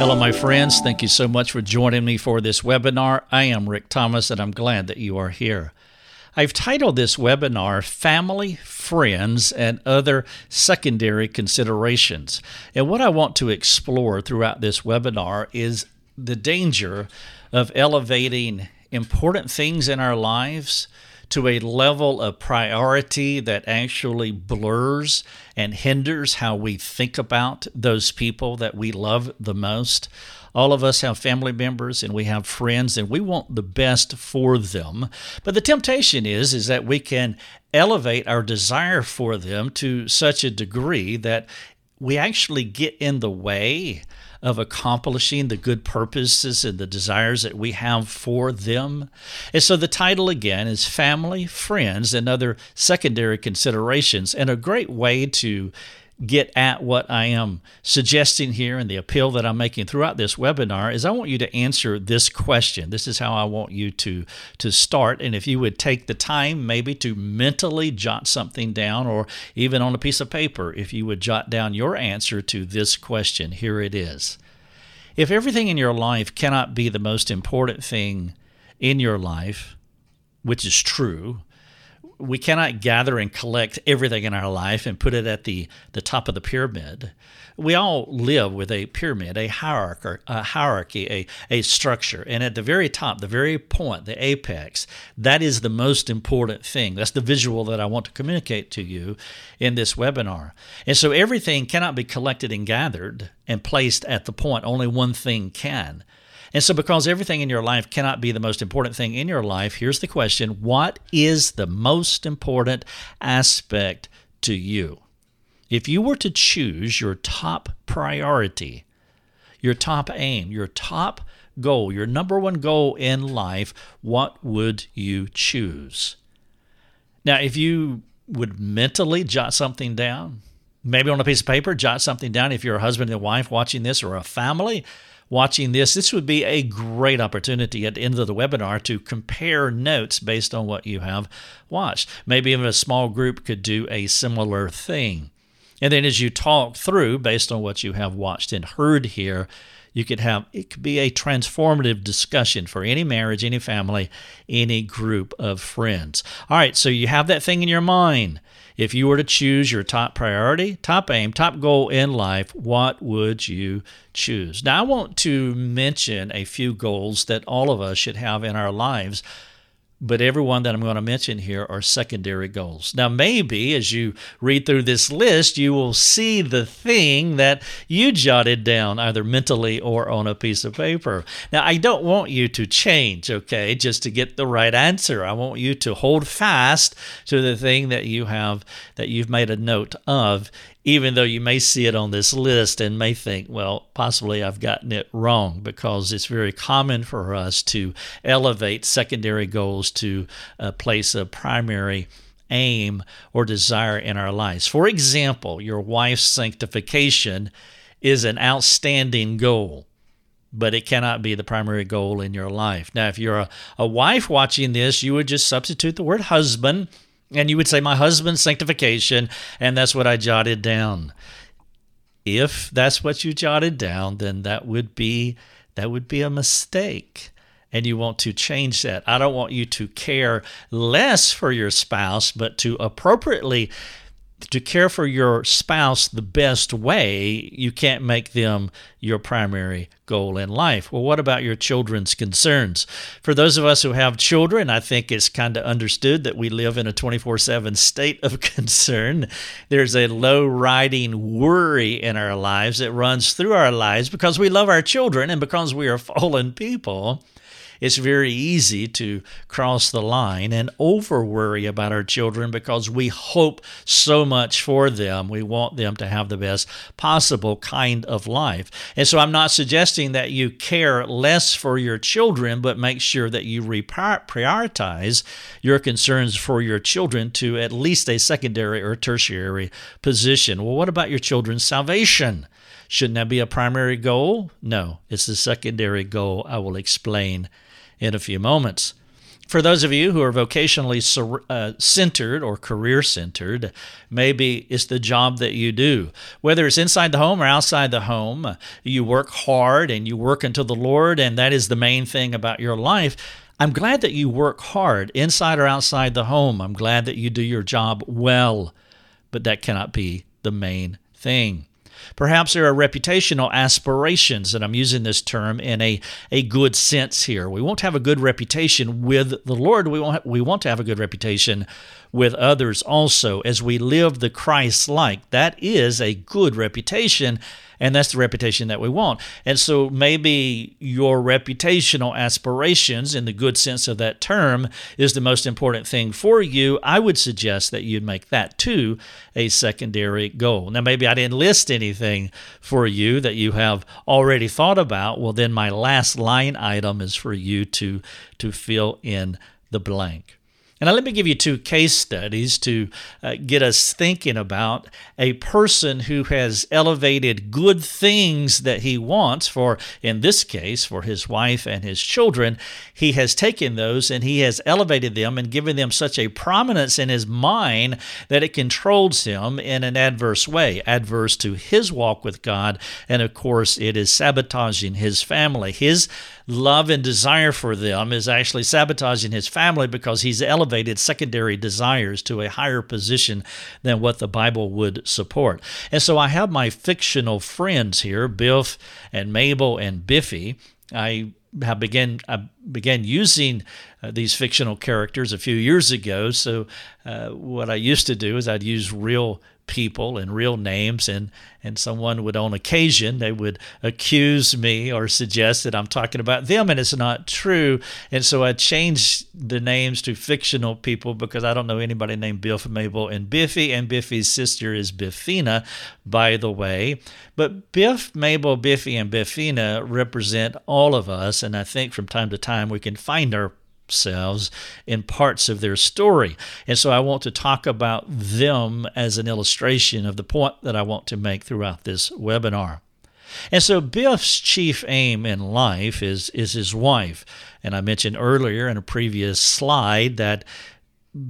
Hello, my friends. Thank you so much for joining me for this webinar. I am Rick Thomas, and I'm glad that you are here. I've titled this webinar Family, Friends, and Other Secondary Considerations. And what I want to explore throughout this webinar is the danger of elevating important things in our lives to a level of priority that actually blurs and hinders how we think about those people that we love the most. All of us have family members and we have friends and we want the best for them. But the temptation is is that we can elevate our desire for them to such a degree that we actually get in the way of accomplishing the good purposes and the desires that we have for them. And so the title again is Family, Friends, and Other Secondary Considerations. And a great way to get at what I am suggesting here and the appeal that I'm making throughout this webinar is I want you to answer this question. This is how I want you to to start and if you would take the time maybe to mentally jot something down or even on a piece of paper if you would jot down your answer to this question. Here it is. If everything in your life cannot be the most important thing in your life, which is true, we cannot gather and collect everything in our life and put it at the, the top of the pyramid. We all live with a pyramid, a hierarchy, a hierarchy, a, a structure. And at the very top, the very point, the apex, that is the most important thing. That's the visual that I want to communicate to you in this webinar. And so everything cannot be collected and gathered and placed at the point. Only one thing can. And so, because everything in your life cannot be the most important thing in your life, here's the question What is the most important aspect to you? If you were to choose your top priority, your top aim, your top goal, your number one goal in life, what would you choose? Now, if you would mentally jot something down, maybe on a piece of paper, jot something down. If you're a husband and wife watching this or a family, watching this, this would be a great opportunity at the end of the webinar to compare notes based on what you have watched. Maybe even a small group could do a similar thing. And then as you talk through, based on what you have watched and heard here, you could have it could be a transformative discussion for any marriage, any family, any group of friends. All right, so you have that thing in your mind. If you were to choose your top priority, top aim, top goal in life, what would you choose? Now, I want to mention a few goals that all of us should have in our lives but everyone that I'm going to mention here are secondary goals. Now, maybe as you read through this list, you will see the thing that you jotted down either mentally or on a piece of paper. Now, I don't want you to change, okay, just to get the right answer. I want you to hold fast to the thing that you have that you've made a note of even though you may see it on this list and may think, well, possibly I've gotten it wrong, because it's very common for us to elevate secondary goals to a place of primary aim or desire in our lives. For example, your wife's sanctification is an outstanding goal but it cannot be the primary goal in your life. Now, if you're a, a wife watching this, you would just substitute the word husband and you would say, My husband's sanctification, and that's what I jotted down. If that's what you jotted down, then that would be that would be a mistake. And you want to change that. I don't want you to care less for your spouse, but to appropriately to care for your spouse the best way, you can't make them your primary goal in life. Well, what about your children's concerns? For those of us who have children, I think it's kind of understood that we live in a 24 7 state of concern. There's a low riding worry in our lives that runs through our lives because we love our children and because we are fallen people it's very easy to cross the line and over worry about our children because we hope so much for them. We want them to have the best possible kind of life. And so I'm not suggesting that you care less for your children, but make sure that you prioritize your concerns for your children to at least a secondary or tertiary position. Well, what about your children's salvation? Shouldn't that be a primary goal? No, it's a secondary goal. I will explain in a few moments. for those of you who are vocationally uh, centered or career centered, maybe it's the job that you do. Whether it's inside the home or outside the home, you work hard and you work unto the Lord, and that is the main thing about your life. I'm glad that you work hard inside or outside the home. I'm glad that you do your job well, but that cannot be the main thing. Perhaps there are reputational aspirations, and I'm using this term in a, a good sense here. We won't have a good reputation with the Lord. We, won't we want to have a good reputation with others also as we live the Christ like. That is a good reputation and that's the reputation that we want. And so maybe your reputational aspirations, in the good sense of that term, is the most important thing for you. I would suggest that you'd make that too a secondary goal. Now, maybe I didn't list anything for you that you have already thought about. Well, then my last line item is for you to to fill in the blank. Now let me give you two case studies to uh, get us thinking about a person who has elevated good things that he wants for, in this case, for his wife and his children. He has taken those and he has elevated them and given them such a prominence in his mind that it controls him in an adverse way, adverse to his walk with God. And of course, it is sabotaging his family. His love and desire for them is actually sabotaging his family because he's elevated secondary desires to a higher position than what the Bible would support. And so I have my fictional friends here, Biff and Mabel and Biffy. I have began I began using uh, these fictional characters a few years ago. So uh, what I used to do is I'd use real people and real names and and someone would on occasion they would accuse me or suggest that I'm talking about them and it's not true and so I changed the names to fictional people because I don't know anybody named Biff Mabel and Biffy and Biffy's sister is Biffina by the way but Biff Mabel Biffy and Biffina represent all of us and I think from time to time we can find our themselves in parts of their story. And so I want to talk about them as an illustration of the point that I want to make throughout this webinar. And so Biff's chief aim in life is, is his wife. And I mentioned earlier in a previous slide that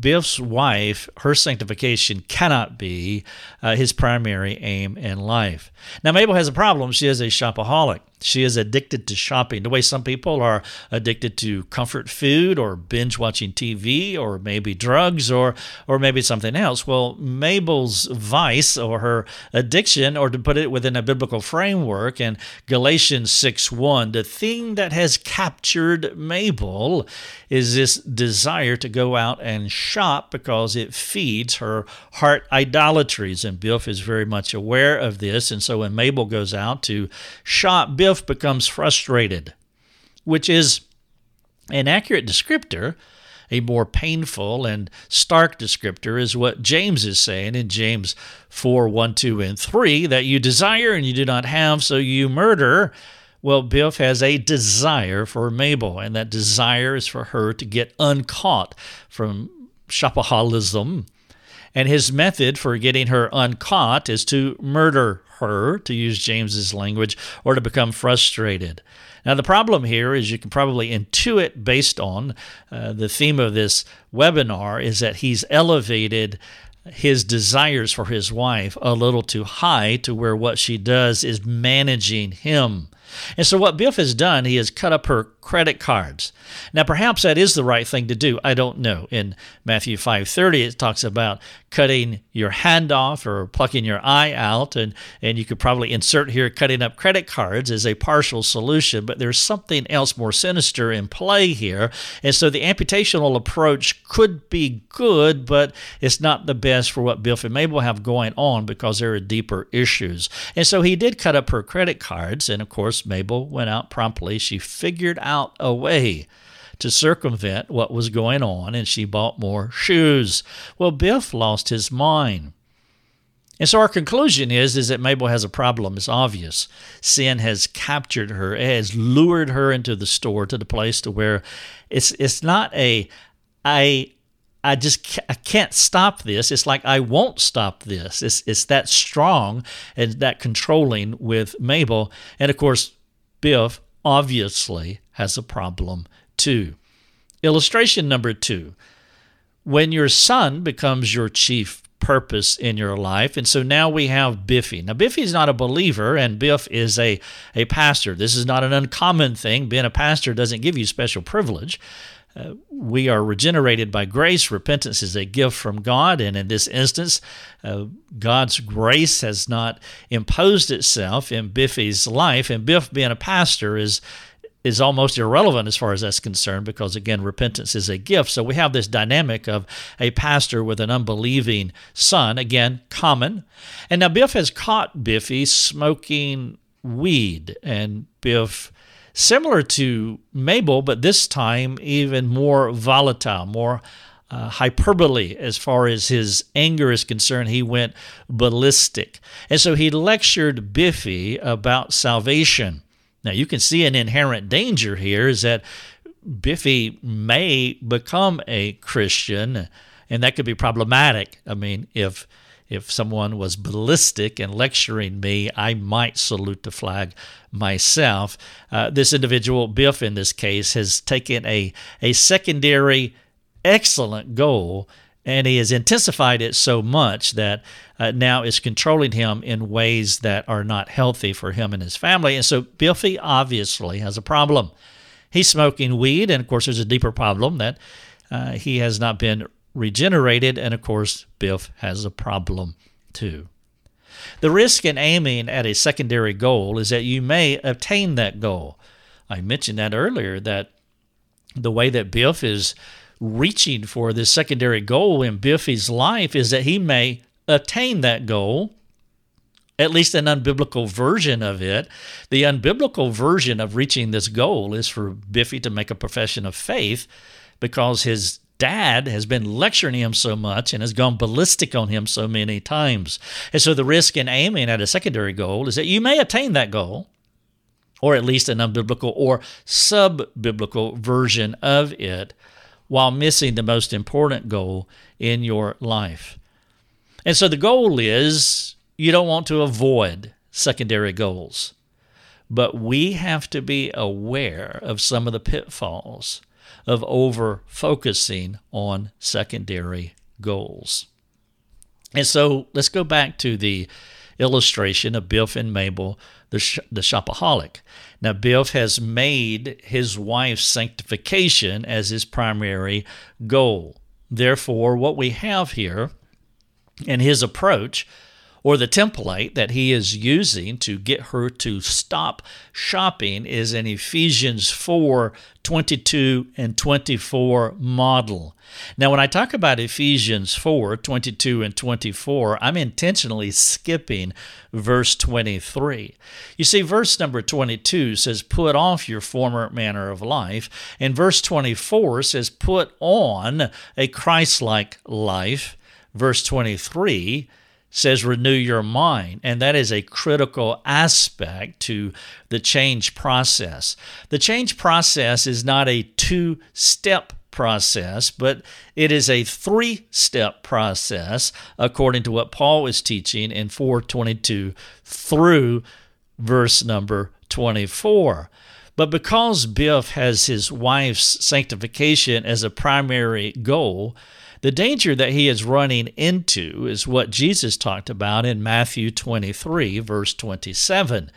Biff's wife, her sanctification cannot be uh, his primary aim in life. Now, Mabel has a problem. She is a shopaholic. She is addicted to shopping, the way some people are addicted to comfort food or binge watching TV or maybe drugs or or maybe something else. Well, Mabel's vice or her addiction, or to put it within a biblical framework, in Galatians 6 1, the thing that has captured Mabel is this desire to go out and shop because it feeds her heart idolatries. And Biff is very much aware of this. And so when Mabel goes out to shop, Biff becomes frustrated, which is an accurate descriptor. A more painful and stark descriptor is what James is saying in James 4 1, 2, and 3 that you desire and you do not have, so you murder. Well, Biff has a desire for Mabel, and that desire is for her to get uncaught from shopaholism. And his method for getting her uncaught is to murder her, to use James's language, or to become frustrated. Now, the problem here is you can probably intuit based on uh, the theme of this webinar is that he's elevated his desires for his wife a little too high to where what she does is managing him. And so what Biff has done, he has cut up her credit cards. Now perhaps that is the right thing to do. I don't know. In Matthew 5:30 it talks about cutting your hand off or plucking your eye out and and you could probably insert here cutting up credit cards as a partial solution, but there's something else more sinister in play here. And so the amputational approach could be good, but it's not the best for what Biff and Mabel have going on because there are deeper issues. And so he did cut up her credit cards and of course Mabel went out promptly. She figured out a way to circumvent what was going on, and she bought more shoes. Well, Biff lost his mind. And so our conclusion is, is that Mabel has a problem. It's obvious. Sin has captured her, it has lured her into the store to the place to where it's it's not a I I just I can't stop this. It's like I won't stop this. It's it's that strong and that controlling with Mabel. And of course, Biff obviously has a problem too. Illustration number two when your son becomes your chief purpose in your life. And so now we have Biffy. Now, Biffy is not a believer, and Biff is a, a pastor. This is not an uncommon thing. Being a pastor doesn't give you special privilege. Uh, we are regenerated by grace. Repentance is a gift from God. And in this instance, uh, God's grace has not imposed itself in Biffy's life. And Biff, being a pastor, is is almost irrelevant as far as that's concerned because again repentance is a gift so we have this dynamic of a pastor with an unbelieving son again common and now biff has caught biffy smoking weed and biff similar to mabel but this time even more volatile more uh, hyperbole as far as his anger is concerned. He went ballistic. And so he lectured Biffy about salvation. Now, you can see an inherent danger here is that Biffy may become a Christian, and that could be problematic. I mean, if if someone was ballistic and lecturing me, I might salute the flag myself. Uh, this individual, Biff in this case, has taken a, a secondary excellent goal and he has intensified it so much that uh, now it's controlling him in ways that are not healthy for him and his family. And so Biffy obviously has a problem. He's smoking weed, and of course, there's a deeper problem that uh, he has not been regenerated, and of course, Biff has a problem too. The risk in aiming at a secondary goal is that you may obtain that goal. I mentioned that earlier that the way that Biff is reaching for this secondary goal in Biffy's life is that he may attain that goal, at least an unbiblical version of it. The unbiblical version of reaching this goal is for Biffy to make a profession of faith because his dad has been lecturing him so much and has gone ballistic on him so many times. And so the risk in aiming at a secondary goal is that you may attain that goal, or at least an unbiblical or sub biblical version of it, while missing the most important goal in your life. And so the goal is you don't want to avoid secondary goals, but we have to be aware of some of the pitfalls of over focusing on secondary goals. And so let's go back to the illustration of Biff and Mabel, the, sh- the shopaholic. Now, Biff has made his wife's sanctification as his primary goal. Therefore, what we have here in his approach or the template that he is using to get her to stop shopping is an Ephesians 4 22 and 24 model. Now, when I talk about Ephesians 4 22 and 24, I'm intentionally skipping verse 23. You see, verse number 22 says, Put off your former manner of life, and verse 24 says, Put on a Christ like life. Verse 23 says renew your mind, and that is a critical aspect to the change process. The change process is not a two step process, but it is a three step process according to what Paul is teaching in 422 through verse number 24. But because Biff has his wife's sanctification as a primary goal, the danger that he is running into is what Jesus talked about in Matthew 23, verse 27.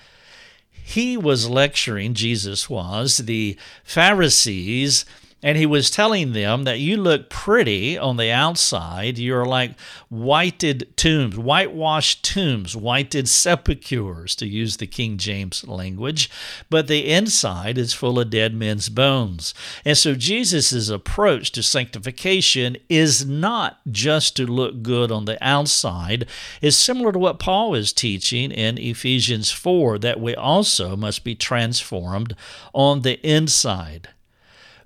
He was lecturing, Jesus was, the Pharisees and he was telling them that you look pretty on the outside. You're like whited tombs, whitewashed tombs, whited sepulchres, to use the King James language. But the inside is full of dead men's bones. And so Jesus' approach to sanctification is not just to look good on the outside, it's similar to what Paul is teaching in Ephesians 4 that we also must be transformed on the inside.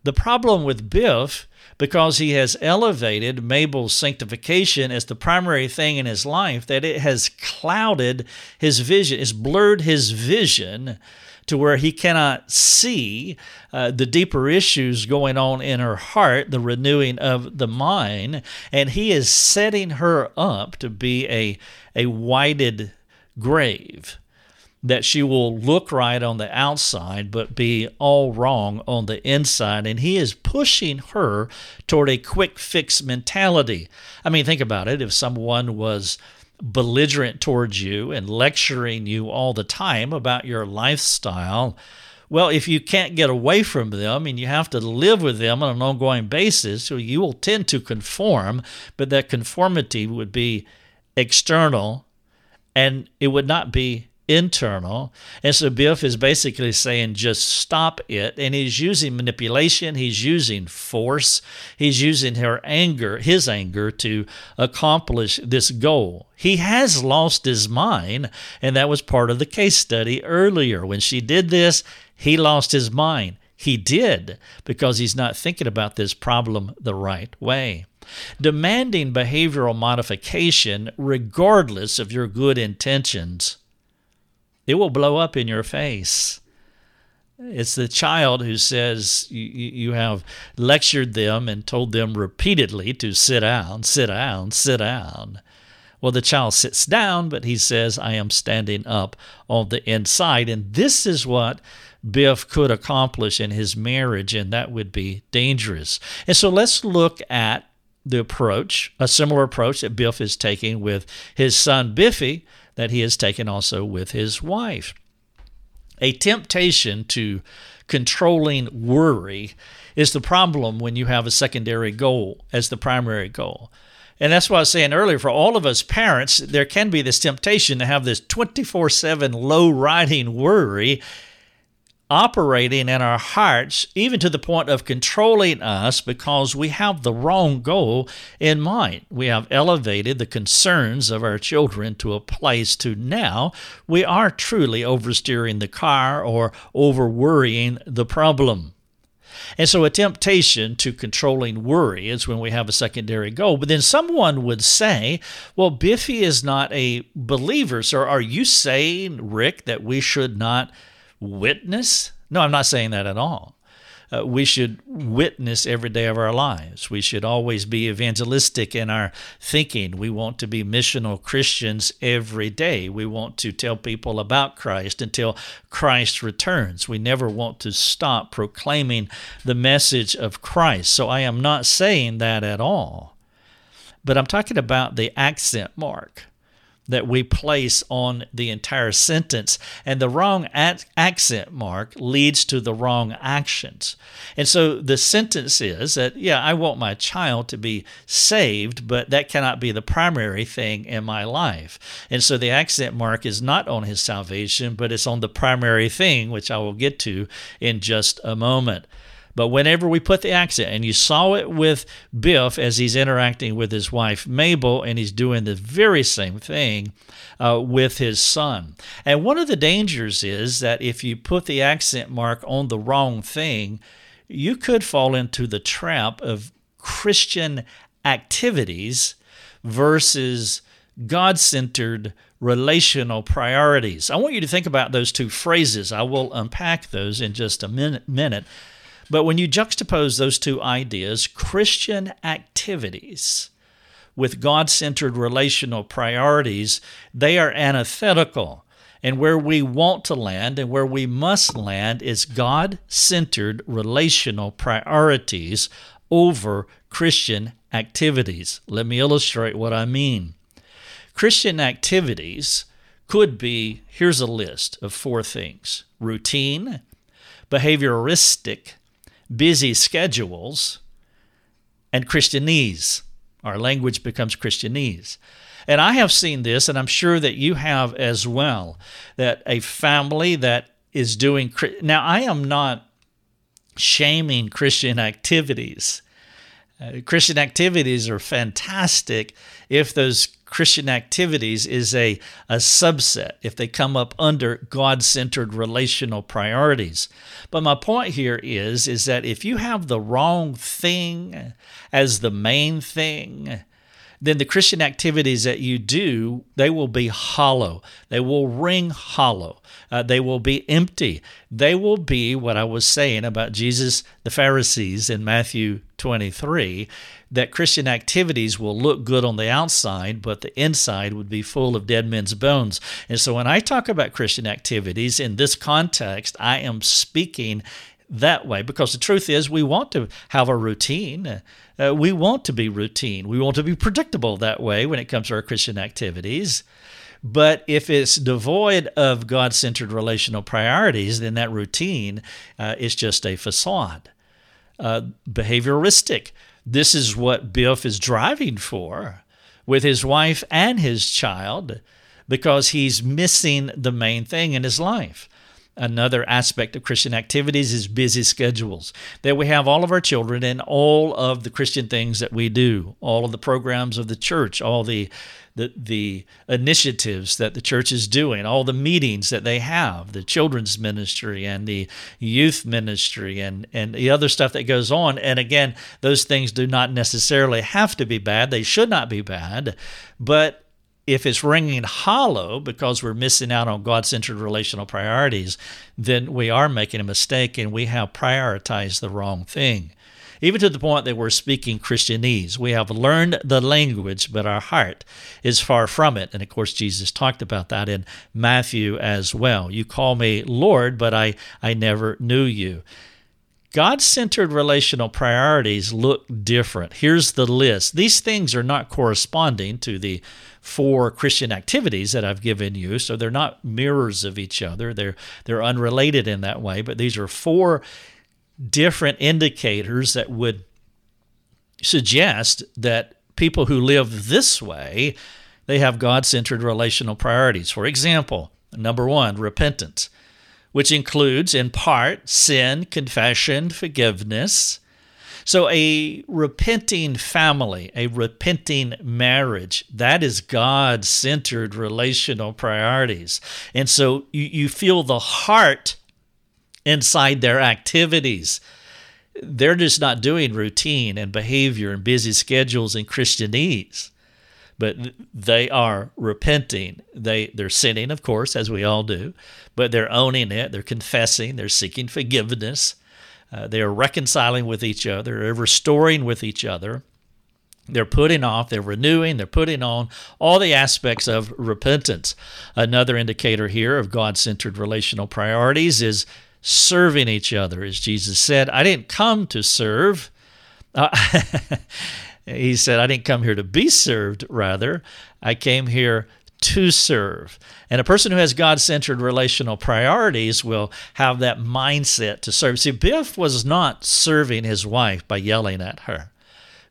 The problem with Biff, because he has elevated Mabel's sanctification as the primary thing in his life, that it has clouded his vision, it's blurred his vision to where he cannot see uh, the deeper issues going on in her heart, the renewing of the mind, and he is setting her up to be a, a whited grave. That she will look right on the outside but be all wrong on the inside. And he is pushing her toward a quick fix mentality. I mean, think about it. If someone was belligerent towards you and lecturing you all the time about your lifestyle, well, if you can't get away from them and you have to live with them on an ongoing basis, so you will tend to conform, but that conformity would be external and it would not be internal. And so Biff is basically saying just stop it. And he's using manipulation, he's using force, he's using her anger, his anger to accomplish this goal. He has lost his mind, and that was part of the case study earlier. When she did this, he lost his mind. He did because he's not thinking about this problem the right way. Demanding behavioral modification, regardless of your good intentions, it will blow up in your face. It's the child who says you, you have lectured them and told them repeatedly to sit down, sit down, sit down. Well, the child sits down, but he says, I am standing up on the inside. And this is what Biff could accomplish in his marriage, and that would be dangerous. And so let's look at the approach, a similar approach that Biff is taking with his son Biffy, that he has taken also with his wife. A temptation to controlling worry is the problem when you have a secondary goal as the primary goal. And that's why I was saying earlier. For all of us parents, there can be this temptation to have this 24 7 low riding worry operating in our hearts, even to the point of controlling us because we have the wrong goal in mind. We have elevated the concerns of our children to a place to now we are truly oversteering the car or over worrying the problem. And so, a temptation to controlling worry is when we have a secondary goal. But then someone would say, Well, Biffy is not a believer. So, are you saying, Rick, that we should not witness? No, I'm not saying that at all. Uh, we should witness every day of our lives. We should always be evangelistic in our thinking. We want to be missional Christians every day. We want to tell people about Christ until Christ returns. We never want to stop proclaiming the message of Christ. So I am not saying that at all. But I'm talking about the accent mark that we place on the entire sentence. And the wrong accent mark leads to the wrong actions. And so the sentence is that, yeah, I want my child to be saved, but that cannot be the primary thing in my life. And so the accent mark is not on his salvation, but it's on the primary thing, which I will get to in just a moment. But whenever we put the accent, and you saw it with Biff as he's interacting with his wife Mabel, and he's doing the very same thing uh, with his son. And one of the dangers is that if you put the accent mark on the wrong thing, you could fall into the trap of Christian activities versus God centered relational priorities. I want you to think about those two phrases. I will unpack those in just a minute. minute. But when you juxtapose those two ideas, Christian activities with God centered relational priorities, they are antithetical. And where we want to land and where we must land is God centered relational priorities over Christian activities. Let me illustrate what I mean. Christian activities could be here's a list of four things routine, behavioristic, busy schedules and Christianese. Our language becomes Christianese. And I have seen this, and I'm sure that you have as well, that a family that is doing. Now, I am not shaming Christian activities. Uh, Christian activities are fantastic if those Christian activities is a, a subset, if they come up under God centered relational priorities. But my point here is, is that if you have the wrong thing as the main thing, then the Christian activities that you do, they will be hollow. They will ring hollow. Uh, they will be empty. They will be what I was saying about Jesus, the Pharisees in Matthew 23, that Christian activities will look good on the outside, but the inside would be full of dead men's bones. And so when I talk about Christian activities in this context, I am speaking that way because the truth is we want to have a routine. Uh, we want to be routine. We want to be predictable that way when it comes to our Christian activities. But if it's devoid of God centered relational priorities, then that routine uh, is just a facade. Uh, behavioristic. This is what Biff is driving for with his wife and his child because he's missing the main thing in his life. Another aspect of Christian activities is busy schedules. That we have all of our children and all of the Christian things that we do, all of the programs of the church, all the the, the initiatives that the church is doing, all the meetings that they have, the children's ministry and the youth ministry and, and the other stuff that goes on. And again, those things do not necessarily have to be bad. They should not be bad. But if it's ringing hollow because we're missing out on God centered relational priorities, then we are making a mistake and we have prioritized the wrong thing. Even to the point that we're speaking Christianese. We have learned the language, but our heart is far from it. And of course, Jesus talked about that in Matthew as well. You call me Lord, but I, I never knew you. God centered relational priorities look different. Here's the list. These things are not corresponding to the four Christian activities that I've given you, so they're not mirrors of each other. They're, they're unrelated in that way, but these are four different indicators that would suggest that people who live this way they have god-centered relational priorities for example number 1 repentance which includes, in part, sin, confession, forgiveness. So, a repenting family, a repenting marriage, that is God centered relational priorities. And so you, you feel the heart inside their activities. They're just not doing routine and behavior and busy schedules and Christianese but they are repenting. They they're sinning, of course, as we all do, but they're owning it. They're confessing. They're seeking forgiveness. Uh, they are reconciling with each other. They're restoring with each other. They're putting off, they're renewing, they're putting on all the aspects of repentance. Another indicator here of God centered relational priorities is serving each other. As Jesus said, I didn't come to serve. Uh, He said, I didn't come here to be served, rather, I came here to serve. And a person who has God centered relational priorities will have that mindset to serve. See, Biff was not serving his wife by yelling at her.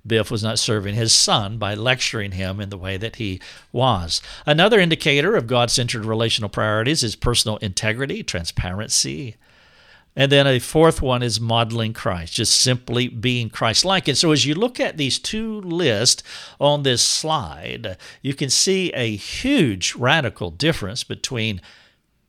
Biff was not serving his son by lecturing him in the way that he was. Another indicator of God centered relational priorities is personal integrity, transparency, and then a fourth one is modeling Christ, just simply being Christ like. And so as you look at these two lists on this slide, you can see a huge radical difference between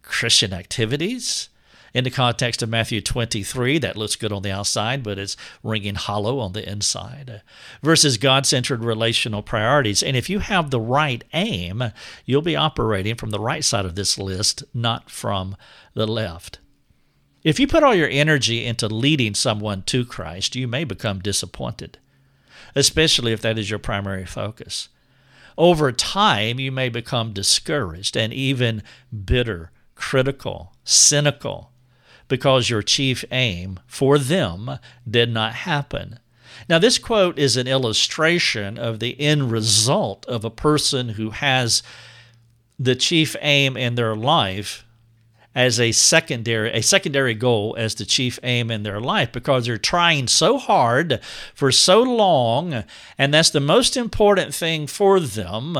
Christian activities in the context of Matthew 23, that looks good on the outside, but it's ringing hollow on the inside, versus God centered relational priorities. And if you have the right aim, you'll be operating from the right side of this list, not from the left. If you put all your energy into leading someone to Christ, you may become disappointed, especially if that is your primary focus. Over time, you may become discouraged and even bitter, critical, cynical, because your chief aim for them did not happen. Now, this quote is an illustration of the end result of a person who has the chief aim in their life as a secondary a secondary goal as the chief aim in their life because they're trying so hard for so long and that's the most important thing for them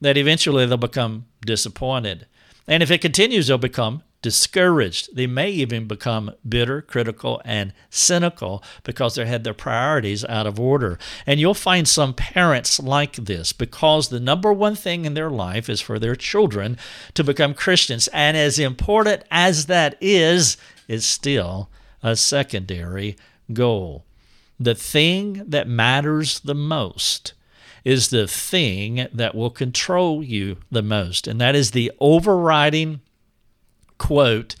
that eventually they'll become disappointed. And if it continues they'll become discouraged. They may even become bitter, critical, and cynical because they had their priorities out of order. And you'll find some parents like this because the number one thing in their life is for their children to become Christians. And as important as that is, it's still a secondary goal. The thing that matters the most is the thing that will control you the most. And that is the overriding quote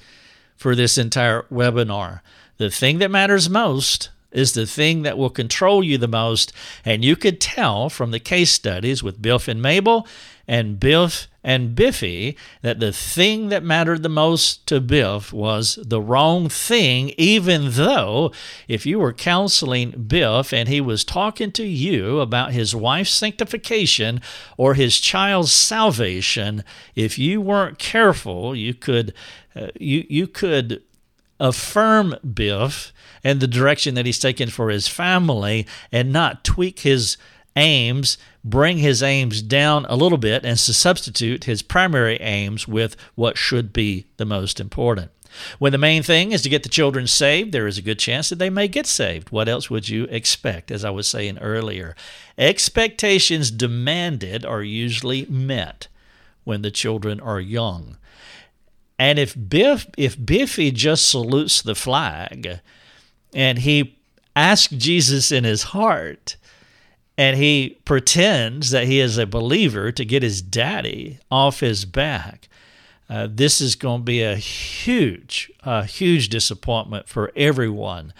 for this entire webinar. The thing that matters most is the thing that will control you the most. And you could tell from the case studies with Biff and Mabel and Biff and Biffy that the thing that mattered the most to Biff was the wrong thing, even though if you were counseling Biff and he was talking to you about his wife's sanctification or his child's salvation, if you weren't careful, you could uh, you you could affirm Biff and the direction that he's taken for his family and not tweak his aims, bring his aims down a little bit, and to substitute his primary aims with what should be the most important. When the main thing is to get the children saved, there is a good chance that they may get saved. What else would you expect? As I was saying earlier, expectations demanded are usually met when the children are young. And if Biff if Biffy just salutes the flag and he asks Jesus in his heart and he pretends that he is a believer to get his daddy off his back, uh, this is going to be a huge, a huge disappointment for everyone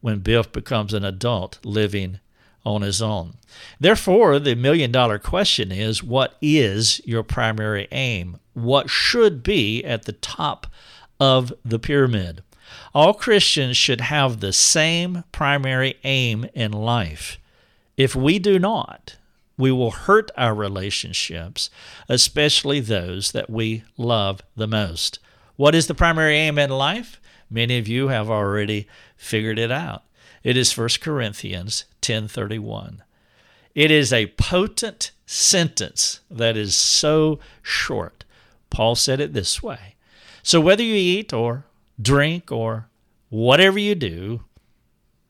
when Biff becomes an adult living on his own. Therefore, the million dollar question is what is your primary aim? What should be at the top of the pyramid? All Christians should have the same primary aim in life. If we do not, we will hurt our relationships, especially those that we love the most. What is the primary aim in life? Many of you have already figured it out. It is 1 Corinthians 10:31. It is a potent sentence that is so short. Paul said it this way. So whether you eat or drink or whatever you do,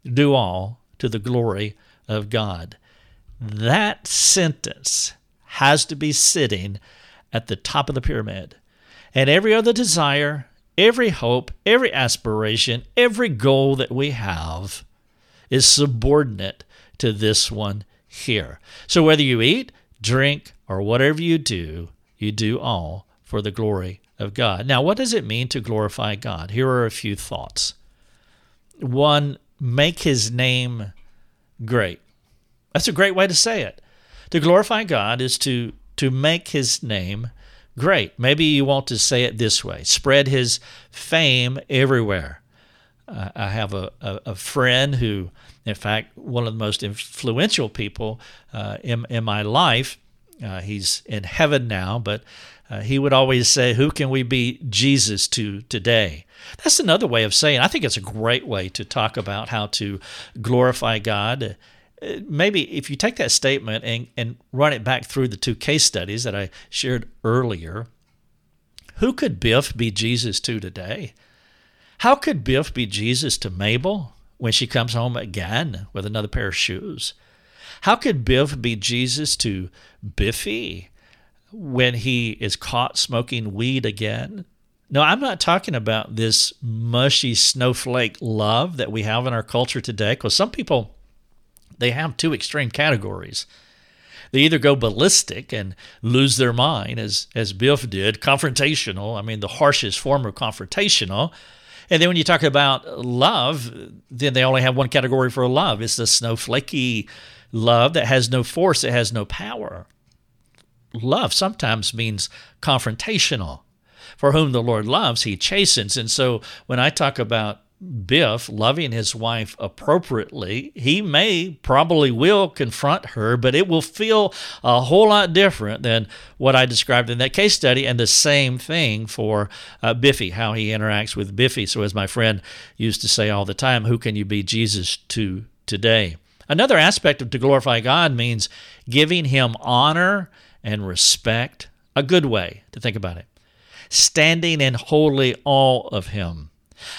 do all to the glory of God. That sentence has to be sitting at the top of the pyramid. And every other desire, every hope, every aspiration, every goal that we have is subordinate to this one here. So whether you eat, drink, or whatever you do, you do all for the glory of God. Now, what does it mean to glorify God? Here are a few thoughts. One, make his name great. That's a great way to say it. To glorify God is to to make his name great. Maybe you want to say it this way spread his fame everywhere. Uh, I have a, a, a, friend who, in fact, one of the most influential people uh, in, in my life. Uh, he's in heaven now, but uh, he would always say, Who can we be Jesus to today? That's another way of saying, I think it's a great way to talk about how to glorify God. Uh, maybe if you take that statement and, and run it back through the two case studies that I shared earlier, who could Biff be Jesus to today? How could Biff be Jesus to Mabel when she comes home again with another pair of shoes? How could Biff be Jesus to Biffy when he is caught smoking weed again. No, I'm not talking about this mushy snowflake love that we have in our culture today, because some people, they have two extreme categories. They either go ballistic and lose their mind, as, as Biff did, confrontational, I mean, the harshest form of confrontational. And then when you talk about love, then they only have one category for love. It's the snowflakey love that has no force, it has no power love sometimes means confrontational. For whom the Lord loves, he chastens. And so when I talk about Biff loving his wife appropriately, he may, probably will confront her, but it will feel a whole lot different than what I described in that case study. And the same thing for uh, Biffy, how he interacts with Biffy. So, as my friend used to say all the time, who can you be Jesus to today? Another aspect of to glorify God means giving him honor and respect, a good way to think about it. Standing in holy awe of Him.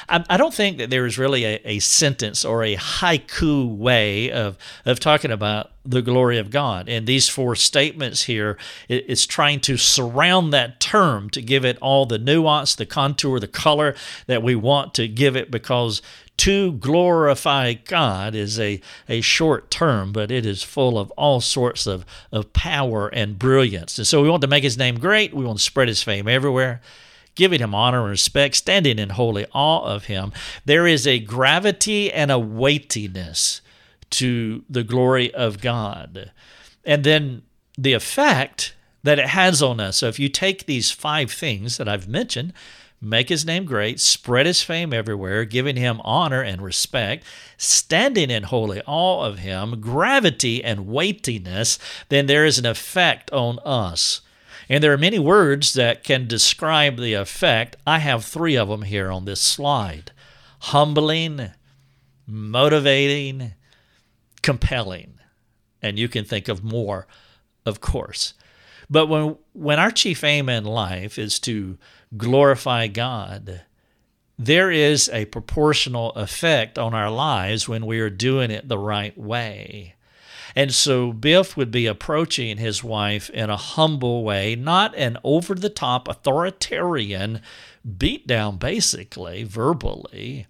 I, I don't think that there is really a, a sentence or a haiku way of, of talking about the glory of God. And these four statements here is trying to surround that term to give it all the nuance, the contour, the color that we want to give it because to glorify God is a, a short term, but it is full of all sorts of, of power and brilliance. And so we want to make his name great. We want to spread his fame everywhere, giving him honor and respect, standing in holy awe of him. There is a gravity and a weightiness to the glory of God. And then the effect that it has on us. So if you take these five things that I've mentioned, make his name great, spread his fame everywhere, giving him honor and respect, standing in holy awe of him, gravity and weightiness, then there is an effect on us. And there are many words that can describe the effect. I have three of them here on this slide humbling, motivating, compelling. And you can think of more, of course. But when when our chief aim in life is to glorify God, there is a proportional effect on our lives when we are doing it the right way. And so Biff would be approaching his wife in a humble way, not an over the top authoritarian beatdown, basically, verbally.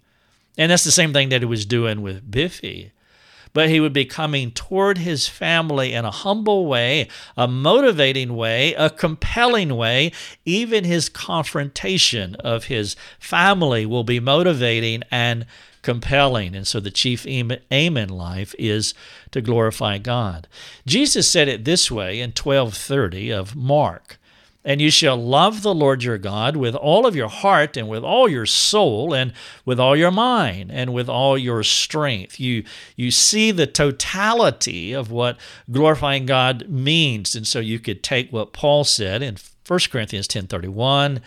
And that's the same thing that he was doing with Biffy but he would be coming toward his family in a humble way, a motivating way, a compelling way. Even his confrontation of his family will be motivating and compelling. And so the chief aim, in life is to glorify God. Jesus said it this way in 1230 of Mark. And you shall love the Lord your God with all of your heart and with all your soul and with all your mind and with all your strength. You, you see the totality of what glorifying God means. And so you could take what Paul said in 1 Corinthians 10.31,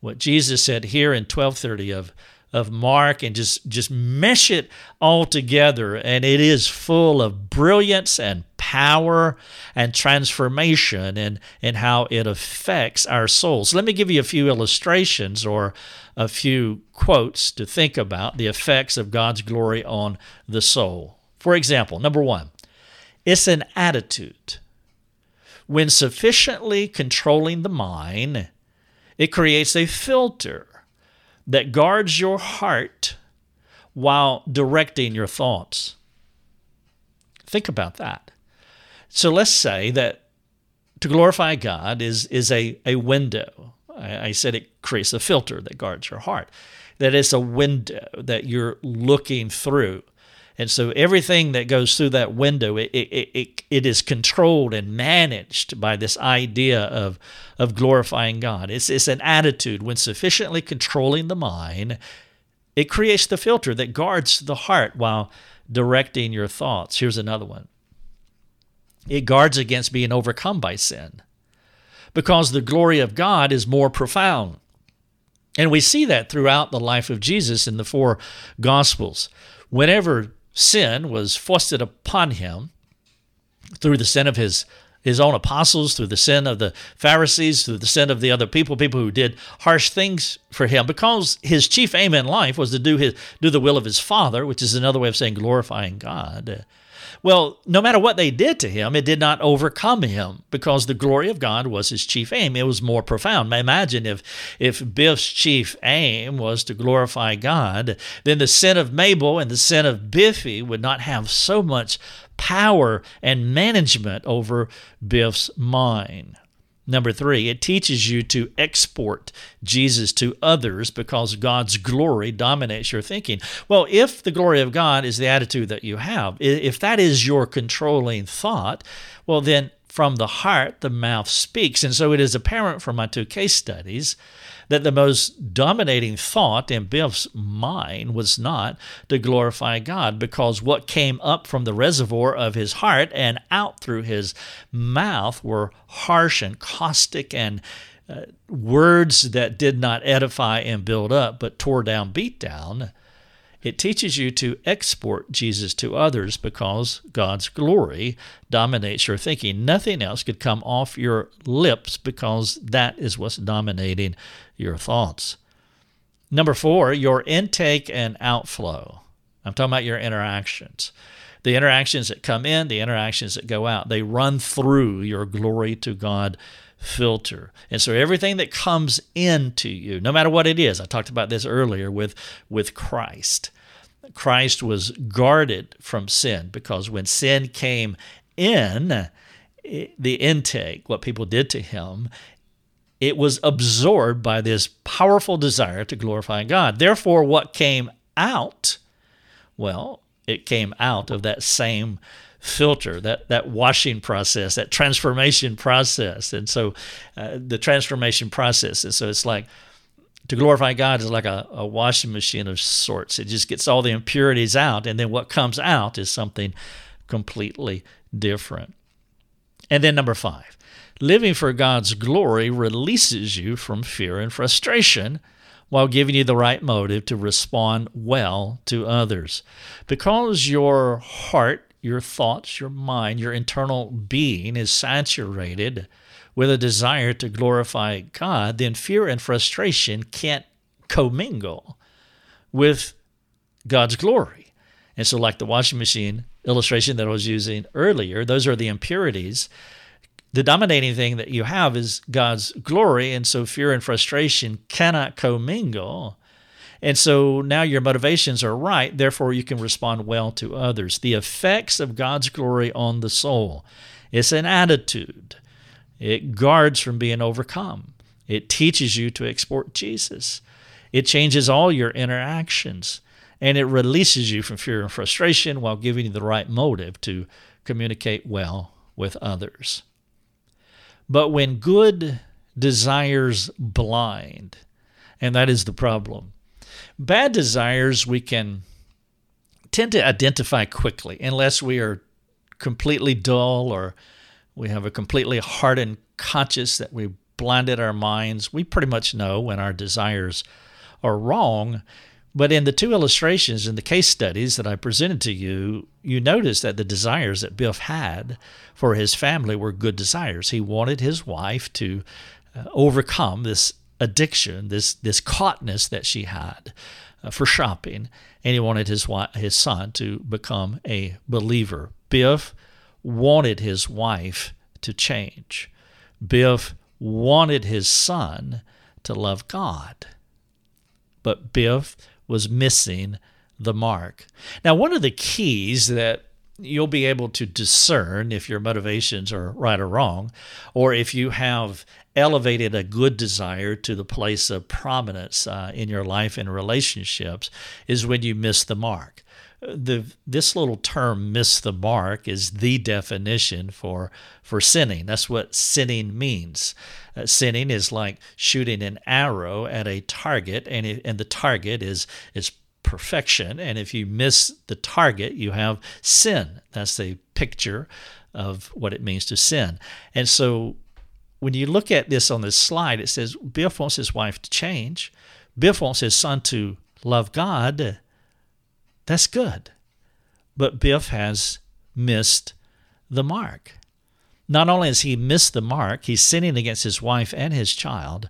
what Jesus said here in 12.30 of of Mark and just just mesh it all together and it is full of brilliance and power and transformation and and how it affects our souls. Let me give you a few illustrations or a few quotes to think about the effects of God's glory on the soul. For example, number 1, it's an attitude. When sufficiently controlling the mind, it creates a filter that guards your heart while directing your thoughts. Think about that. So let's say that to glorify God is, is a, a window. I, I said it creates a filter that guards your heart. That it's a window that you're looking through. And so everything that goes through that window, it, it, it, it is controlled and managed by this idea of, of glorifying God. It's, it's an attitude when sufficiently controlling the mind, it creates the filter that guards the heart while directing your thoughts. Here's another one it guards against being overcome by sin because the glory of God is more profound. And we see that throughout the life of Jesus in the four Gospels. Whenever sin was foisted upon him through the sin of his his own apostles, through the sin of the Pharisees, through the sin of the other people, people who did harsh things for him, because his chief aim in life was to do his do the will of his Father, which is another way of saying glorifying God. Well, no matter what they did to him, it did not overcome him because the glory of God was his chief aim. It was more profound. Imagine if, if Biff's chief aim was to glorify God, then the sin of Mabel and the sin of Biffy would not have so much power and management over Biff's mind. Number three, it teaches you to export Jesus to others because God's glory dominates your thinking. Well, if the glory of God is the attitude that you have, if that is your controlling thought, well, then from the heart the mouth speaks. And so it is apparent from my two case studies that the most dominating thought in Biff's mind was not to glorify God because what came up from the reservoir of his heart and out through his mouth were harsh and caustic and uh, words that did not edify and build up but tore down, beat down. It teaches you to export Jesus to others because God's glory dominates your thinking. Nothing else could come off your lips because that is what's dominating your thoughts. Number four, your intake and outflow. I'm talking about your interactions. The interactions that come in, the interactions that go out, they run through your glory to God filter. And so everything that comes into you, no matter what it is, I talked about this earlier with, with Christ. Christ was guarded from sin because when sin came in, the intake, what people did to him, it was absorbed by this powerful desire to glorify God. Therefore, what came out, well, it came out of that same filter, that, that washing process, that transformation process. And so uh, the transformation process. And so it's like to glorify God is like a, a washing machine of sorts. It just gets all the impurities out. And then what comes out is something completely different. And then number five, living for God's glory releases you from fear and frustration while giving you the right motive to respond well to others. Because your heart, your thoughts, your mind, your internal being is saturated with a desire to glorify God, then fear and frustration can't commingle with God's glory. And so, like the washing machine illustration that I was using earlier, those are the impurities. The dominating thing that you have is God's glory, and so fear and frustration cannot commingle. And so now your motivations are right, therefore you can respond well to others. The effects of God's glory on the soul. It's an attitude. It guards from being overcome. It teaches you to export Jesus. It changes all your interactions and it releases you from fear and frustration while giving you the right motive to communicate well with others. But when good desires blind, and that is the problem, bad desires we can tend to identify quickly unless we are completely dull or we have a completely hardened conscience that we blinded our minds. We pretty much know when our desires are wrong. But in the two illustrations in the case studies that I presented to you, you notice that the desires that Biff had for his family were good desires. He wanted his wife to uh, overcome this addiction, this this caughtness that she had uh, for shopping, and he wanted his wife, his son to become a believer. Biff wanted his wife to change. Biff wanted his son to love God. But Biff was missing the mark. Now, one of the keys that you'll be able to discern if your motivations are right or wrong, or if you have elevated a good desire to the place of prominence uh, in your life and relationships, is when you miss the mark. The, this little term miss the mark is the definition for for sinning that's what sinning means uh, sinning is like shooting an arrow at a target, and it, and the target is is perfection. And if you miss the target, you have sin. That's the picture of what it means to sin. And so when you look at this on this slide, it says Biff wants his wife to change. Biff wants his son to love God. That's good. But Biff has missed the mark. Not only has he missed the mark, he's sinning against his wife and his child,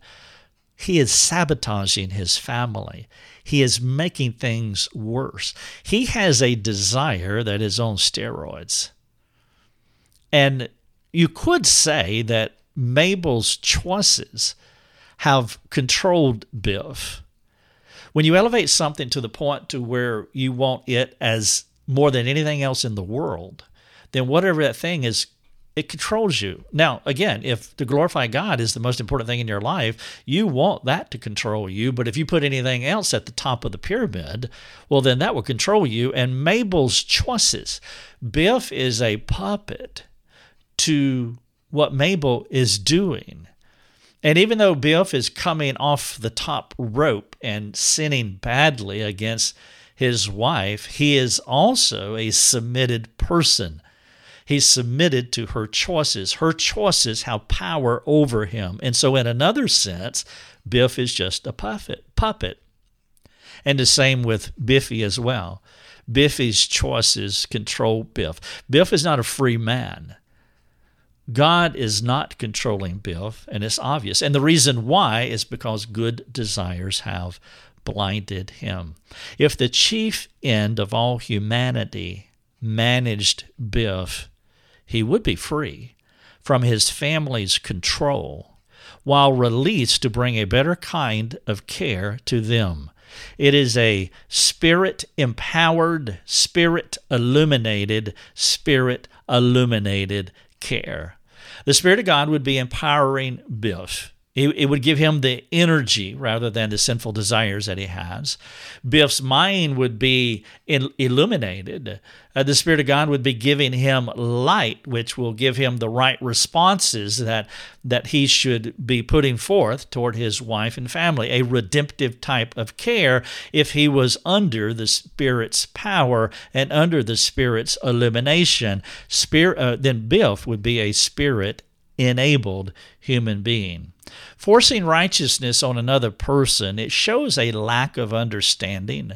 he is sabotaging his family. He is making things worse. He has a desire that is on steroids. And you could say that Mabel's choices have controlled Biff. When you elevate something to the point to where you want it as more than anything else in the world, then whatever that thing is it controls you. Now, again, if to glorify God is the most important thing in your life, you want that to control you. But if you put anything else at the top of the pyramid, well, then that will control you. And Mabel's choices. Biff is a puppet to what Mabel is doing. And even though Biff is coming off the top rope and sinning badly against his wife, he is also a submitted person He's submitted to her choices. Her choices have power over him. And so, in another sense, Biff is just a puppet. puppet. And the same with Biffy as well. Biffy's choices control Biff. Biff is not a free man. God is not controlling Biff, and it's obvious. And the reason why is because good desires have blinded him. If the chief end of all humanity managed Biff, he would be free from his family's control while released to bring a better kind of care to them. It is a spirit empowered, spirit illuminated, spirit illuminated care. The Spirit of God would be empowering Biff. It, would give him the energy rather than the sinful desires that he has. Biff's mind would be illuminated. Uh, the Spirit of God would be giving him light, which will give him the right responses that, that he should be putting forth toward his wife and family. A redemptive type of care if he was under the Spirit's power and under the Spirit's illumination. Spirit, uh, then Biff would be a Spirit enabled human being. Forcing righteousness on another person, it shows a lack of understanding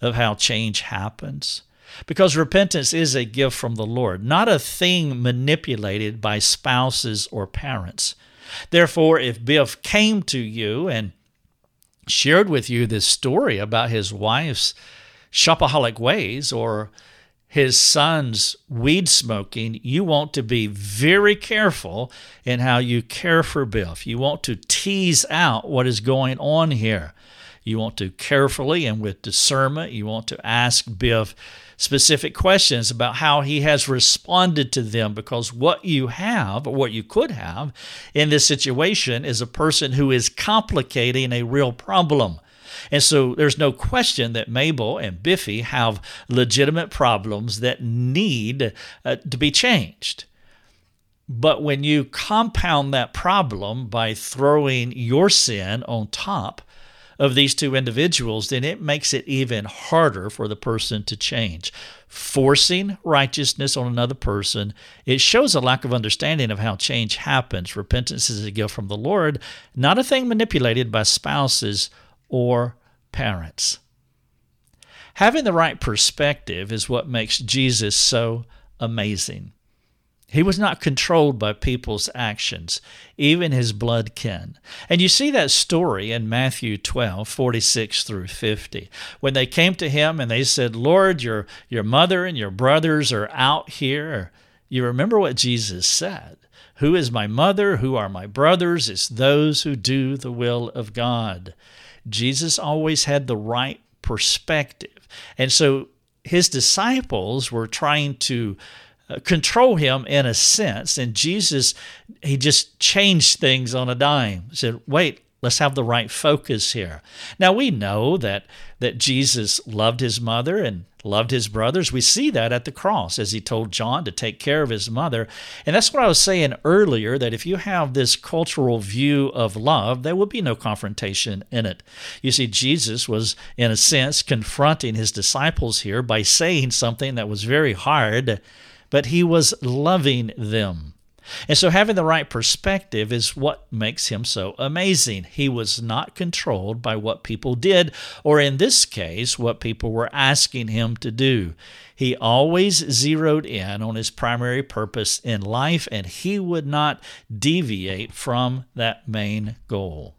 of how change happens. Because repentance is a gift from the Lord, not a thing manipulated by spouses or parents. Therefore, if Biff came to you and shared with you this story about his wife's shopaholic ways or his son's weed smoking, you want to be very careful in how you care for Biff. You want to tease out what is going on here. You want to carefully and with discernment, you want to ask Biff specific questions about how he has responded to them because what you have, or what you could have in this situation, is a person who is complicating a real problem. And so there's no question that Mabel and Biffy have legitimate problems that need uh, to be changed. But when you compound that problem by throwing your sin on top of these two individuals, then it makes it even harder for the person to change. Forcing righteousness on another person, it shows a lack of understanding of how change happens. Repentance is a gift from the Lord, not a thing manipulated by spouses or parents. Having the right perspective is what makes Jesus so amazing. He was not controlled by people's actions, even his blood kin. And you see that story in Matthew 12, 46 through 50. When they came to him and they said, Lord, your, your mother and your brothers are out here. You remember what Jesus said. Who is my mother? Who are my brothers? It's those who do the will of God. Jesus always had the right perspective. And so his disciples were trying to uh, control him in a sense. And Jesus, he just changed things on a dime. He said, wait, let's have the right focus here. Now we know that that Jesus loved his mother and loved his brothers. We see that at the cross as he told John to take care of his mother. And that's what I was saying earlier that if you have this cultural view of love, there will be no confrontation in it. You see, Jesus was, in a sense, confronting his disciples here by saying something that was very hard, but he was loving them. And so, having the right perspective is what makes him so amazing. He was not controlled by what people did, or in this case, what people were asking him to do. He always zeroed in on his primary purpose in life, and he would not deviate from that main goal.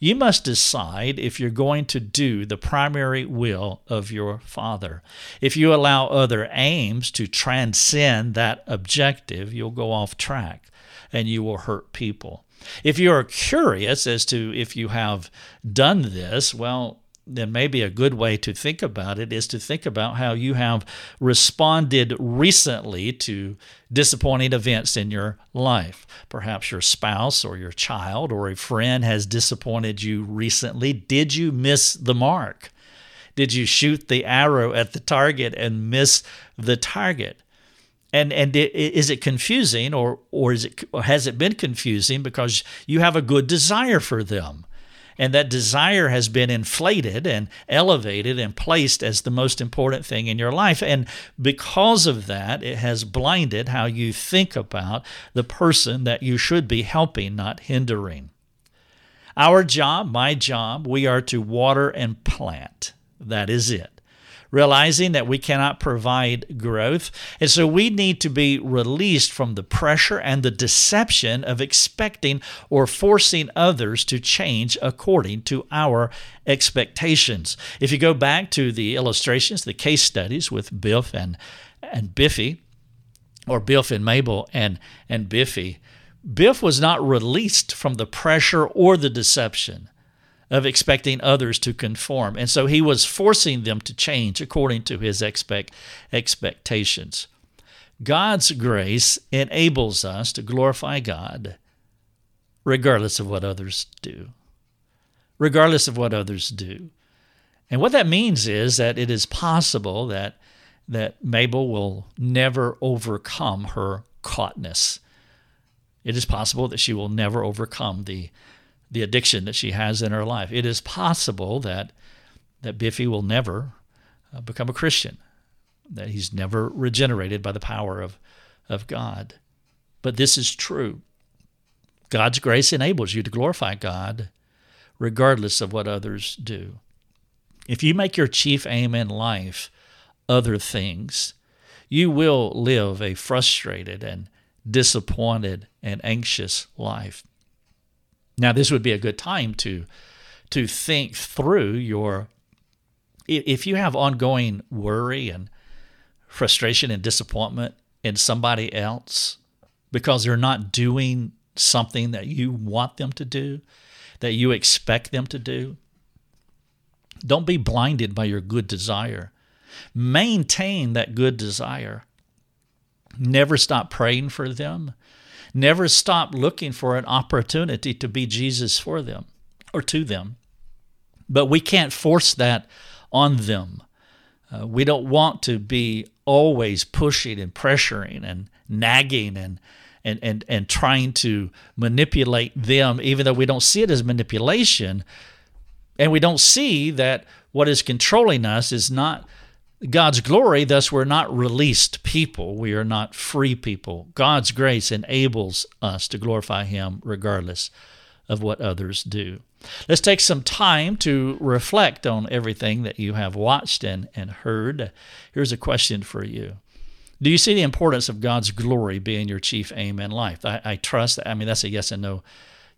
You must decide if you're going to do the primary will of your Father. If you allow other aims to transcend that objective, you'll go off track and you will hurt people. If you are curious as to if you have done this, well, then maybe a good way to think about it is to think about how you have responded recently to disappointing events in your life. Perhaps your spouse or your child or a friend has disappointed you recently. Did you miss the mark? Did you shoot the arrow at the target and miss the target? And and is it confusing or or is it or has it been confusing because you have a good desire for them? And that desire has been inflated and elevated and placed as the most important thing in your life. And because of that, it has blinded how you think about the person that you should be helping, not hindering. Our job, my job, we are to water and plant. That is it realizing that we cannot provide growth. And so we need to be released from the pressure and the deception of expecting or forcing others to change according to our expectations. If you go back to the illustrations, the case studies with Biff and, and Biffy, or Biff and Mabel and, and Biffy, Biff was not released from the pressure or the deception of expecting others to conform. And so he was forcing them to change according to his expect, expectations. God's grace enables us to glorify God regardless of what others do. Regardless of what others do. And what that means is that it is possible that that Mabel will never overcome her caughtness. It is possible that she will never overcome the the addiction that she has in her life. It is possible that that Biffy will never uh, become a Christian, that he's never regenerated by the power of of God. But this is true. God's grace enables you to glorify God regardless of what others do. If you make your chief aim in life other things, you will live a frustrated and disappointed and anxious life. Now, this would be a good time to to think through your if you have ongoing worry and frustration and disappointment in somebody else because they're not doing something that you want them to do, that you expect them to do, don't be blinded by your good desire. Maintain that good desire. Never stop praying for them. Never stop looking for an opportunity to be Jesus for them or to them. But we can't force that on them. Uh, we don't want to be always pushing and pressuring and nagging and and, and, and trying to manipulate them, even though we don't see it as manipulation. And we don't see that what is controlling us is not God's glory, thus, we're not released people. We are not free people. God's grace enables us to glorify Him regardless of what others do. Let's take some time to reflect on everything that you have watched and, and heard. Here's a question for you Do you see the importance of God's glory being your chief aim in life? I, I trust. I mean, that's a yes and no,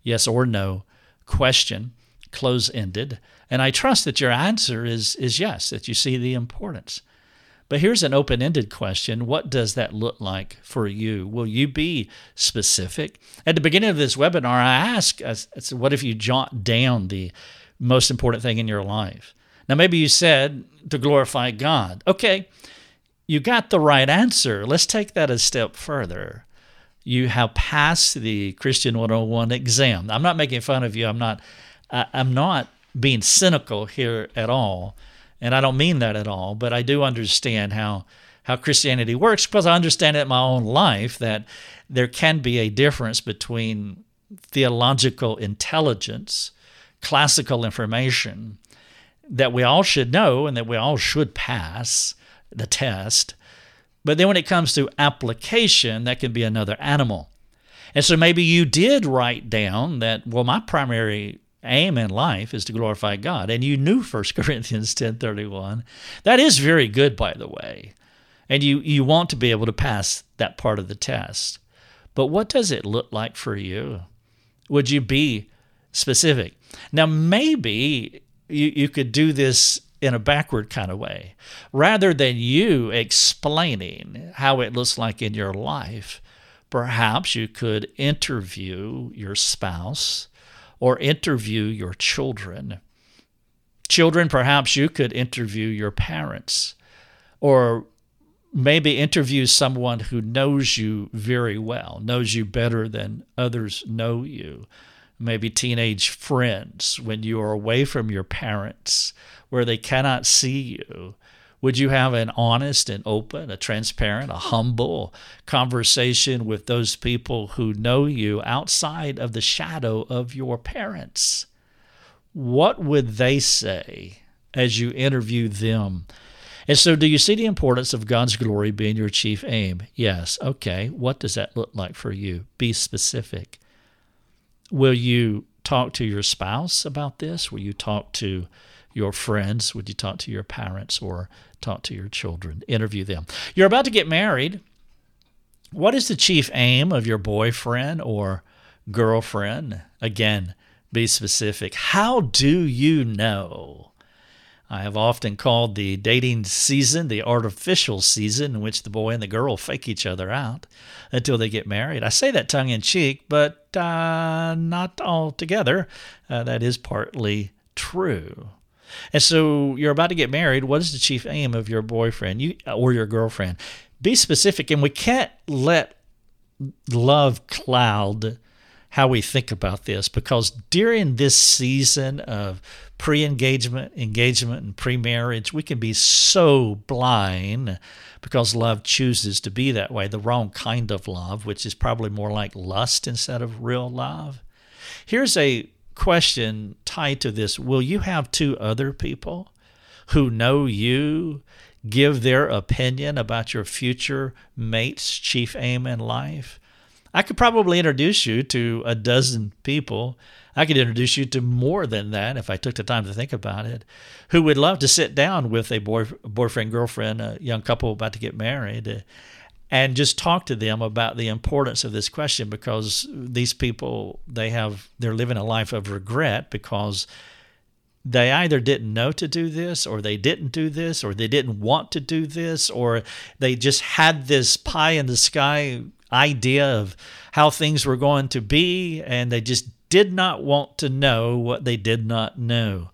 yes or no question close ended. And I trust that your answer is, is yes, that you see the importance. But here's an open ended question What does that look like for you? Will you be specific? At the beginning of this webinar, I asked, I said, What if you jot down the most important thing in your life? Now, maybe you said to glorify God. Okay, you got the right answer. Let's take that a step further. You have passed the Christian 101 exam. I'm not making fun of you. I'm not I'm not being cynical here at all, and I don't mean that at all. But I do understand how how Christianity works because I understand it in my own life that there can be a difference between theological intelligence, classical information that we all should know and that we all should pass the test. But then when it comes to application, that can be another animal. And so maybe you did write down that, well, my primary aim in life is to glorify God. And you knew 1 Corinthians 10:31. That is very good by the way. And you you want to be able to pass that part of the test. But what does it look like for you? Would you be specific? Now maybe you, you could do this in a backward kind of way. Rather than you explaining how it looks like in your life, perhaps you could interview your spouse or interview your children. Children, perhaps you could interview your parents or maybe interview someone who knows you very well, knows you better than others know you. Maybe teenage friends when you are away from your parents where they cannot see you. Would you have an honest and open, a transparent, a humble conversation with those people who know you outside of the shadow of your parents? What would they say as you interview them? And so, do you see the importance of God's glory being your chief aim? Yes. Okay. What does that look like for you? Be specific. Will you talk to your spouse about this? Will you talk to your friends? Would you talk to your parents or talk to your children? Interview them. You're about to get married. What is the chief aim of your boyfriend or girlfriend? Again, be specific. How do you know? I have often called the dating season the artificial season in which the boy and the girl fake each other out until they get married. I say that tongue in cheek, but uh, not altogether. Uh, that is partly true. And so you're about to get married. What is the chief aim of your boyfriend you, or your girlfriend? Be specific. And we can't let love cloud how we think about this because during this season of pre engagement, engagement, and pre marriage, we can be so blind because love chooses to be that way, the wrong kind of love, which is probably more like lust instead of real love. Here's a question tied to this Will you have two other people who know you give their opinion about your future mate's chief aim in life? I could probably introduce you to a dozen people. I could introduce you to more than that if I took the time to think about it, who would love to sit down with a boy, boyfriend, girlfriend, a young couple about to get married, and just talk to them about the importance of this question because these people they have they're living a life of regret because they either didn't know to do this or they didn't do this or they didn't want to do this or they just had this pie in the sky idea of how things were going to be, and they just did not want to know what they did not know.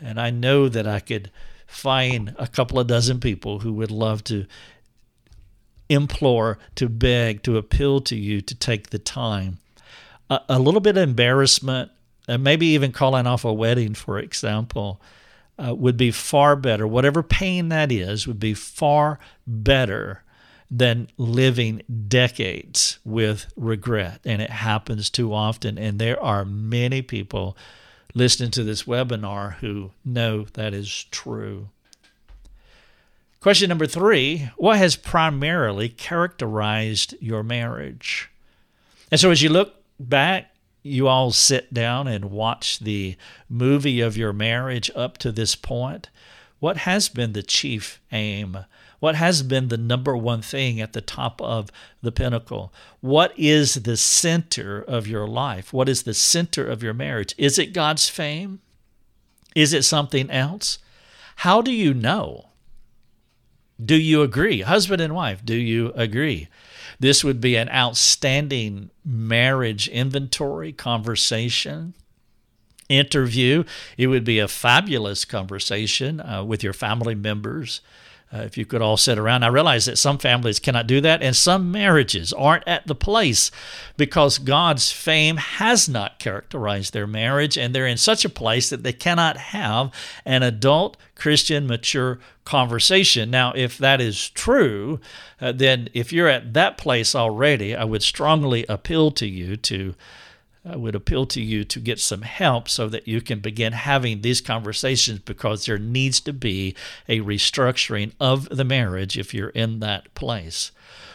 And I know that I could find a couple of dozen people who would love to implore, to beg, to appeal to you to take the time. A, a little bit of embarrassment, and maybe even calling off a wedding, for example, uh, would be far better. Whatever pain that is, would be far better than living decades with regret. And it happens too often. And there are many people listening to this webinar who know that is true. Question number three What has primarily characterized your marriage? And so as you look back, you all sit down and watch the movie of your marriage up to this point. What has been the chief aim what has been the number one thing at the top of the pinnacle? What is the center of your life? What is the center of your marriage? Is it God's fame? Is it something else? How do you know? Do you agree? Husband and wife, do you agree? This would be an outstanding marriage inventory conversation interview. It would be a fabulous conversation uh, with your family members uh, if you could all sit around. I realize that some families cannot do that, and some marriages aren't at the place because God's fame has not characterized their marriage, and they're in such a place that they cannot have an adult Christian mature conversation. Now, if that is true, uh, then if you're at that place already, I would strongly appeal to you to I would appeal to you to get some help so that you can begin having these conversations because there needs to be a restructuring of the marriage if you're in that place.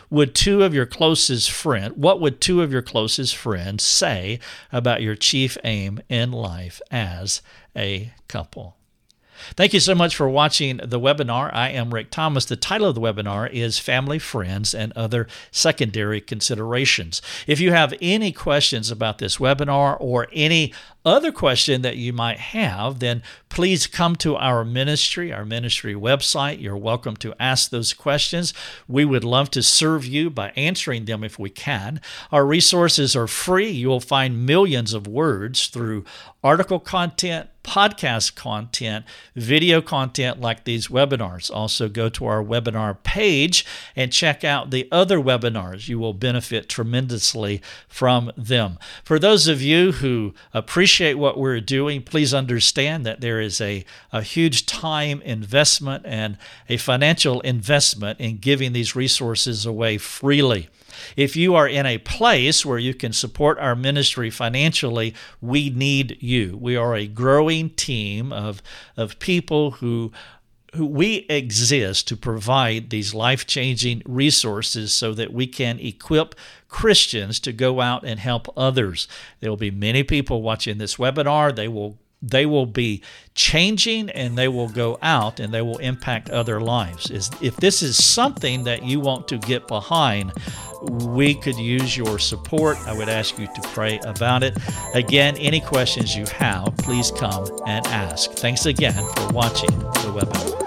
Would two of your closest friends, what would two of your closest friends say about your chief aim in life as a couple? Thank you so much for watching the webinar. I am Rick Thomas. The title of the webinar is Family, Friends, and Other Secondary Considerations. If you have any questions about this webinar or any other question that you might have, then please come to our ministry, our ministry website. You're welcome to ask those questions. We would love to serve you by answering them if we can. Our resources are free. You will find millions of words through article content, podcast content, video content like these webinars. Also, go to our webinar page and check out the other webinars. You will benefit tremendously from them. For those of you who appreciate what we're doing, please understand that there is a, a huge time investment and a financial investment in giving these resources away freely. If you are in a place where you can support our ministry financially, we need you. We are a growing team of, of people who who we exist to provide these life changing resources so that we can equip Christians to go out and help others. There will be many people watching this webinar. They will they will be changing and they will go out and they will impact other lives. Is if this is something that you want to get behind, we could use your support. I would ask you to pray about it. Again, any questions you have, please come and ask. Thanks again for watching the webinar.